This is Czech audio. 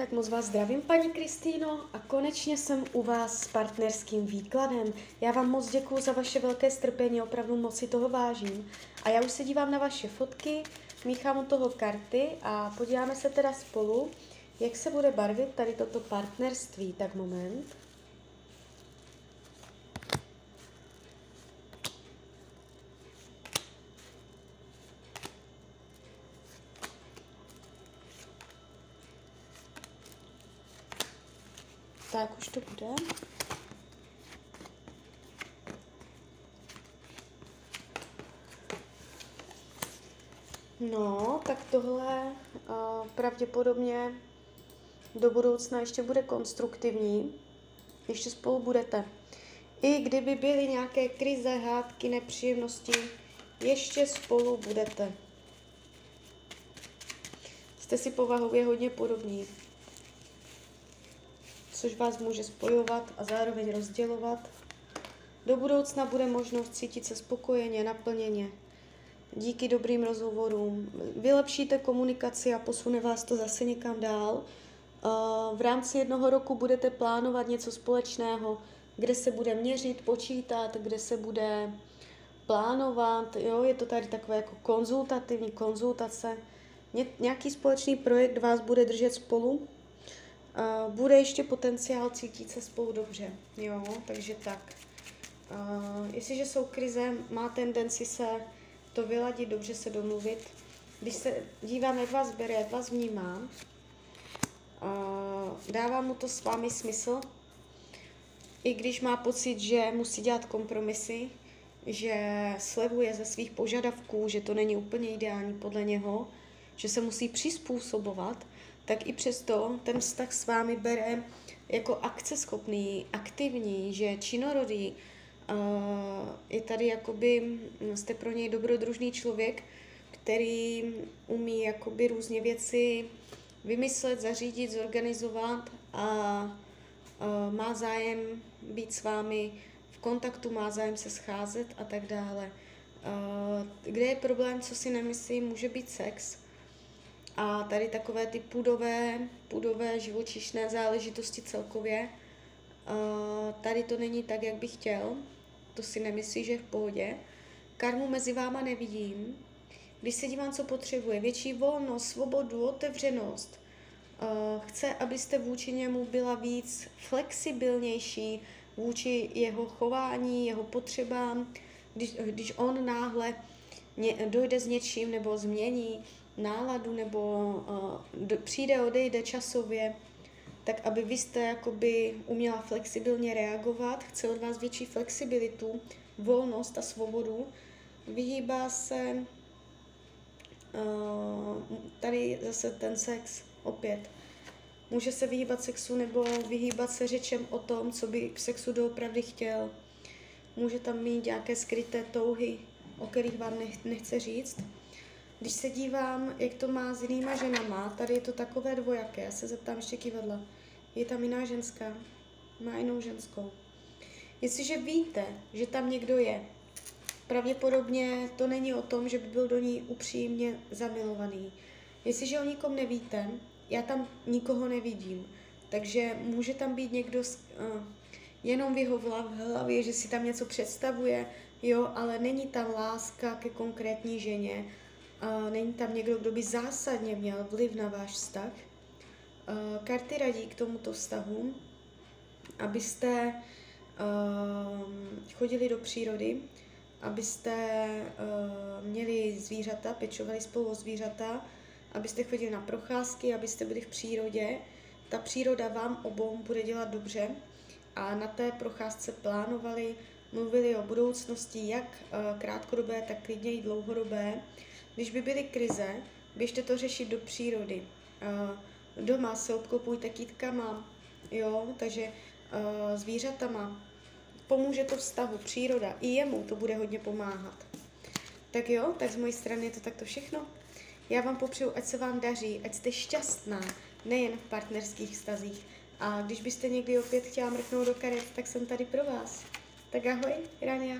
Tak moc vás zdravím, paní Kristýno, a konečně jsem u vás s partnerským výkladem. Já vám moc děkuji za vaše velké strpení, opravdu moc si toho vážím. A já už se dívám na vaše fotky, míchám u toho karty a podíváme se teda spolu, jak se bude barvit tady toto partnerství. Tak moment. Tak už to bude. No, tak tohle uh, pravděpodobně do budoucna ještě bude konstruktivní. Ještě spolu budete. I kdyby byly nějaké krize, hádky, nepříjemnosti, ještě spolu budete. Jste si povahově hodně podobní což vás může spojovat a zároveň rozdělovat. Do budoucna bude možnost cítit se spokojeně, naplněně. Díky dobrým rozhovorům vylepšíte komunikaci a posune vás to zase někam dál. V rámci jednoho roku budete plánovat něco společného, kde se bude měřit, počítat, kde se bude plánovat. Jo? Je to tady takové jako konzultativní konzultace. Nějaký společný projekt vás bude držet spolu, Uh, bude ještě potenciál cítit se spolu dobře, jo, takže tak. Uh, jestliže jsou krize, má tendenci se to vyladit, dobře se domluvit. Když se dívám, jak vás bere, jak vás vnímá, uh, dává mu to s vámi smysl, i když má pocit, že musí dělat kompromisy, že slevuje ze svých požadavků, že to není úplně ideální podle něho, že se musí přizpůsobovat, tak i přesto ten vztah s vámi bere jako akceschopný, aktivní, že činorodý, je tady jakoby, jste pro něj dobrodružný člověk, který umí jakoby různě věci vymyslet, zařídit, zorganizovat a má zájem být s vámi v kontaktu, má zájem se scházet a tak dále. Kde je problém, co si nemyslím, může být sex, a tady takové ty půdové, půdové živočišné záležitosti celkově, tady to není tak, jak bych chtěl, to si nemyslí, že je v pohodě. Karmu mezi váma nevidím. Když se dívám, co potřebuje, větší volnost, svobodu, otevřenost, chce, abyste vůči němu byla víc flexibilnější vůči jeho chování, jeho potřebám, když, když on náhle dojde s něčím nebo změní, náladu nebo uh, přijde, odejde časově, tak aby vy jste jakoby uměla flexibilně reagovat, chce od vás větší flexibilitu, volnost a svobodu, vyhýbá se uh, tady zase ten sex opět. Může se vyhýbat sexu nebo vyhýbat se řečem o tom, co by v sexu doopravdy chtěl. Může tam mít nějaké skryté touhy, o kterých vám nechce říct. Když se dívám, jak to má s jinýma ženama, tady je to takové dvojaké, já se zeptám ještě kývadla. Je tam jiná ženská, má jinou ženskou. Jestliže víte, že tam někdo je, pravděpodobně to není o tom, že by byl do ní upřímně zamilovaný. Jestliže o nikom nevíte, já tam nikoho nevidím, takže může tam být někdo uh, jenom v jeho hlavě, že si tam něco představuje, jo, ale není tam láska ke konkrétní ženě, není tam někdo, kdo by zásadně měl vliv na váš vztah. Karty radí k tomuto vztahu, abyste chodili do přírody, abyste měli zvířata, pečovali spolu o zvířata, abyste chodili na procházky, abyste byli v přírodě. Ta příroda vám obou bude dělat dobře a na té procházce plánovali, mluvili o budoucnosti, jak krátkodobé, tak klidně i dlouhodobé. Když by byly krize, běžte to řešit do přírody. Uh, doma se obklopujte kytkama, jo, takže uh, zvířatama. Pomůže to vztahu, příroda. I jemu to bude hodně pomáhat. Tak jo, tak z mojí strany je to takto všechno. Já vám popřeju, ať se vám daří, ať jste šťastná, nejen v partnerských vztazích. A když byste někdy opět chtěla mrknout do karet, tak jsem tady pro vás. Tak ahoj, Rania.